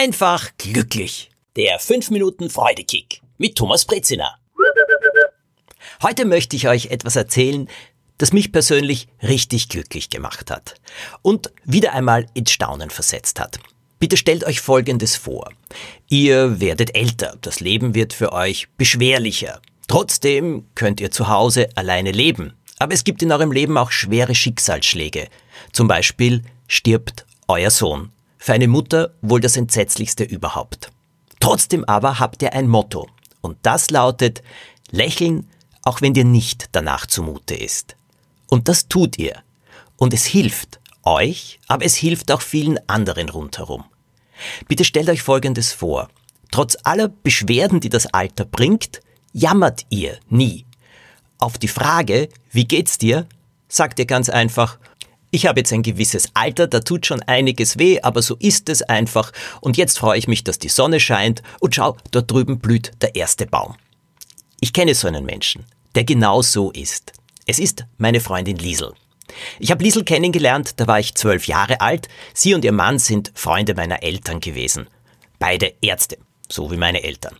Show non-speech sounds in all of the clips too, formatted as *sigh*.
einfach glücklich. Der 5 Minuten Freudekick mit Thomas Brezina. Heute möchte ich euch etwas erzählen, das mich persönlich richtig glücklich gemacht hat und wieder einmal ins Staunen versetzt hat. Bitte stellt euch Folgendes vor. Ihr werdet älter, das Leben wird für euch beschwerlicher. Trotzdem könnt ihr zu Hause alleine leben. Aber es gibt in eurem Leben auch schwere Schicksalsschläge. Zum Beispiel stirbt euer Sohn. Für eine Mutter wohl das Entsetzlichste überhaupt. Trotzdem aber habt ihr ein Motto. Und das lautet, lächeln, auch wenn dir nicht danach zumute ist. Und das tut ihr. Und es hilft euch, aber es hilft auch vielen anderen rundherum. Bitte stellt euch Folgendes vor. Trotz aller Beschwerden, die das Alter bringt, jammert ihr nie. Auf die Frage, wie geht's dir, sagt ihr ganz einfach, ich habe jetzt ein gewisses Alter, da tut schon einiges weh, aber so ist es einfach. Und jetzt freue ich mich, dass die Sonne scheint und schau, dort drüben blüht der erste Baum. Ich kenne so einen Menschen, der genau so ist. Es ist meine Freundin Liesel. Ich habe Liesel kennengelernt, da war ich zwölf Jahre alt. Sie und ihr Mann sind Freunde meiner Eltern gewesen. Beide Ärzte, so wie meine Eltern.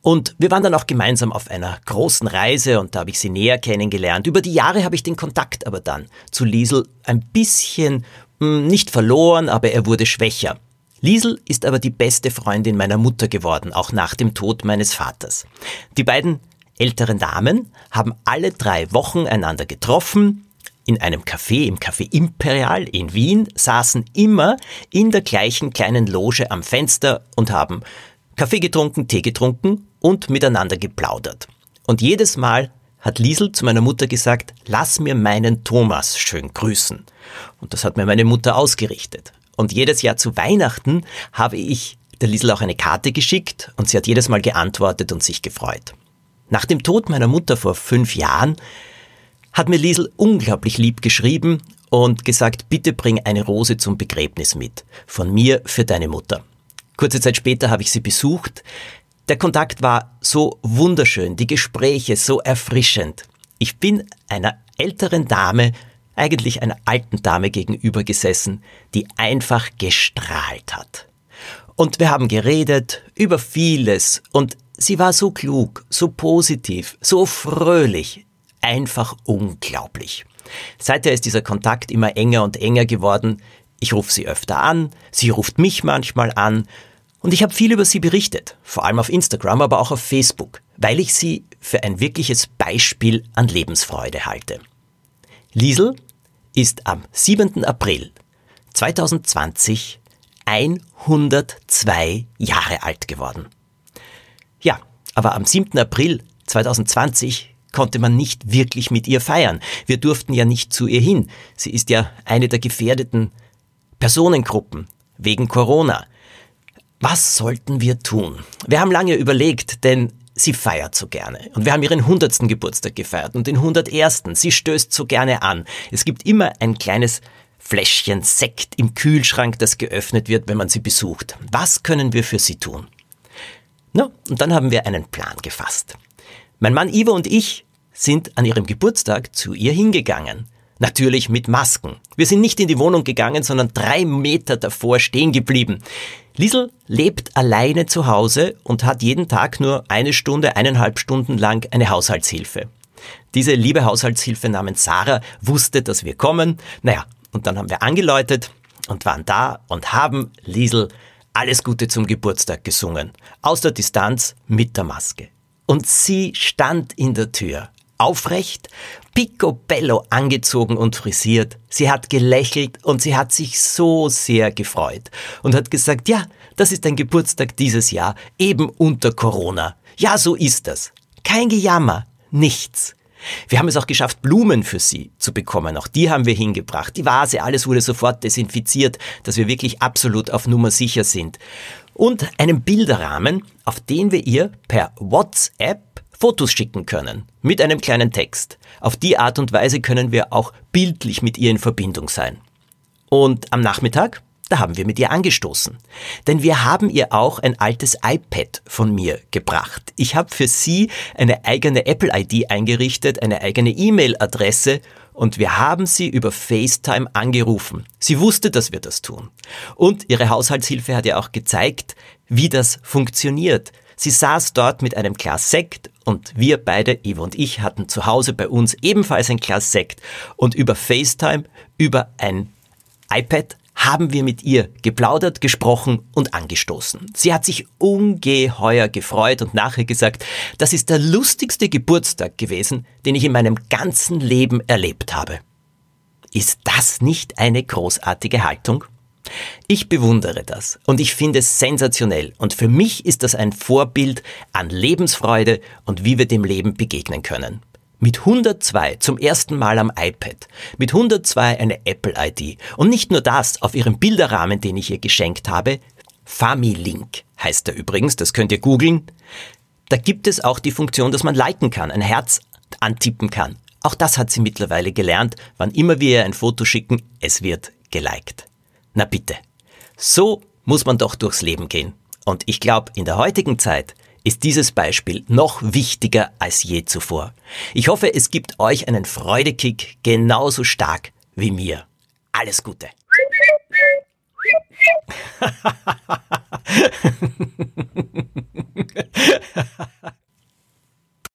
Und wir waren dann auch gemeinsam auf einer großen Reise und da habe ich sie näher kennengelernt. Über die Jahre habe ich den Kontakt aber dann zu Liesel ein bisschen hm, nicht verloren, aber er wurde schwächer. Liesel ist aber die beste Freundin meiner Mutter geworden, auch nach dem Tod meines Vaters. Die beiden älteren Damen haben alle drei Wochen einander getroffen, in einem Café, im Café Imperial in Wien, saßen immer in der gleichen kleinen Loge am Fenster und haben Kaffee getrunken, Tee getrunken und miteinander geplaudert. Und jedes Mal hat Liesel zu meiner Mutter gesagt, lass mir meinen Thomas schön grüßen. Und das hat mir meine Mutter ausgerichtet. Und jedes Jahr zu Weihnachten habe ich der Liesel auch eine Karte geschickt und sie hat jedes Mal geantwortet und sich gefreut. Nach dem Tod meiner Mutter vor fünf Jahren hat mir Liesel unglaublich lieb geschrieben und gesagt, bitte bring eine Rose zum Begräbnis mit. Von mir für deine Mutter. Kurze Zeit später habe ich sie besucht. Der Kontakt war so wunderschön, die Gespräche so erfrischend. Ich bin einer älteren Dame, eigentlich einer alten Dame gegenüber gesessen, die einfach gestrahlt hat. Und wir haben geredet über vieles und sie war so klug, so positiv, so fröhlich, einfach unglaublich. Seither ist dieser Kontakt immer enger und enger geworden. Ich rufe sie öfter an, sie ruft mich manchmal an und ich habe viel über sie berichtet, vor allem auf Instagram, aber auch auf Facebook, weil ich sie für ein wirkliches Beispiel an Lebensfreude halte. Liesel ist am 7. April 2020 102 Jahre alt geworden. Ja, aber am 7. April 2020 konnte man nicht wirklich mit ihr feiern. Wir durften ja nicht zu ihr hin. Sie ist ja eine der gefährdeten Personengruppen wegen Corona. Was sollten wir tun? Wir haben lange überlegt, denn sie feiert so gerne. Und wir haben ihren hundertsten Geburtstag gefeiert und den hundertersten. Sie stößt so gerne an. Es gibt immer ein kleines Fläschchen Sekt im Kühlschrank, das geöffnet wird, wenn man sie besucht. Was können wir für sie tun? Na, und dann haben wir einen Plan gefasst. Mein Mann Ivo und ich sind an ihrem Geburtstag zu ihr hingegangen. Natürlich mit Masken. Wir sind nicht in die Wohnung gegangen, sondern drei Meter davor stehen geblieben. Liesel lebt alleine zu Hause und hat jeden Tag nur eine Stunde, eineinhalb Stunden lang eine Haushaltshilfe. Diese liebe Haushaltshilfe namens Sarah wusste, dass wir kommen. Naja, und dann haben wir angeläutet und waren da und haben Liesel alles Gute zum Geburtstag gesungen. Aus der Distanz mit der Maske. Und sie stand in der Tür aufrecht, picobello angezogen und frisiert. Sie hat gelächelt und sie hat sich so sehr gefreut und hat gesagt, ja, das ist ein Geburtstag dieses Jahr, eben unter Corona. Ja, so ist das. Kein Gejammer, nichts. Wir haben es auch geschafft, Blumen für sie zu bekommen. Auch die haben wir hingebracht. Die Vase, alles wurde sofort desinfiziert, dass wir wirklich absolut auf Nummer sicher sind. Und einen Bilderrahmen, auf den wir ihr per WhatsApp Fotos schicken können mit einem kleinen Text. Auf die Art und Weise können wir auch bildlich mit ihr in Verbindung sein. Und am Nachmittag, da haben wir mit ihr angestoßen. Denn wir haben ihr auch ein altes iPad von mir gebracht. Ich habe für sie eine eigene Apple-ID eingerichtet, eine eigene E-Mail-Adresse und wir haben sie über FaceTime angerufen. Sie wusste, dass wir das tun. Und ihre Haushaltshilfe hat ja auch gezeigt, wie das funktioniert. Sie saß dort mit einem Glas Sekt und wir beide, Ivo und ich, hatten zu Hause bei uns ebenfalls ein Glas Sekt und über FaceTime, über ein iPad haben wir mit ihr geplaudert, gesprochen und angestoßen. Sie hat sich ungeheuer gefreut und nachher gesagt, das ist der lustigste Geburtstag gewesen, den ich in meinem ganzen Leben erlebt habe. Ist das nicht eine großartige Haltung? Ich bewundere das und ich finde es sensationell und für mich ist das ein Vorbild an Lebensfreude und wie wir dem Leben begegnen können. Mit 102 zum ersten Mal am iPad. Mit 102 eine Apple-ID. Und nicht nur das, auf ihrem Bilderrahmen, den ich ihr geschenkt habe, Familink heißt er übrigens, das könnt ihr googeln. Da gibt es auch die Funktion, dass man liken kann, ein Herz antippen kann. Auch das hat sie mittlerweile gelernt. Wann immer wir ihr ein Foto schicken, es wird geliked. Na bitte. So muss man doch durchs Leben gehen. Und ich glaube, in der heutigen Zeit ist dieses Beispiel noch wichtiger als je zuvor. Ich hoffe, es gibt euch einen Freudekick genauso stark wie mir. Alles Gute. *laughs*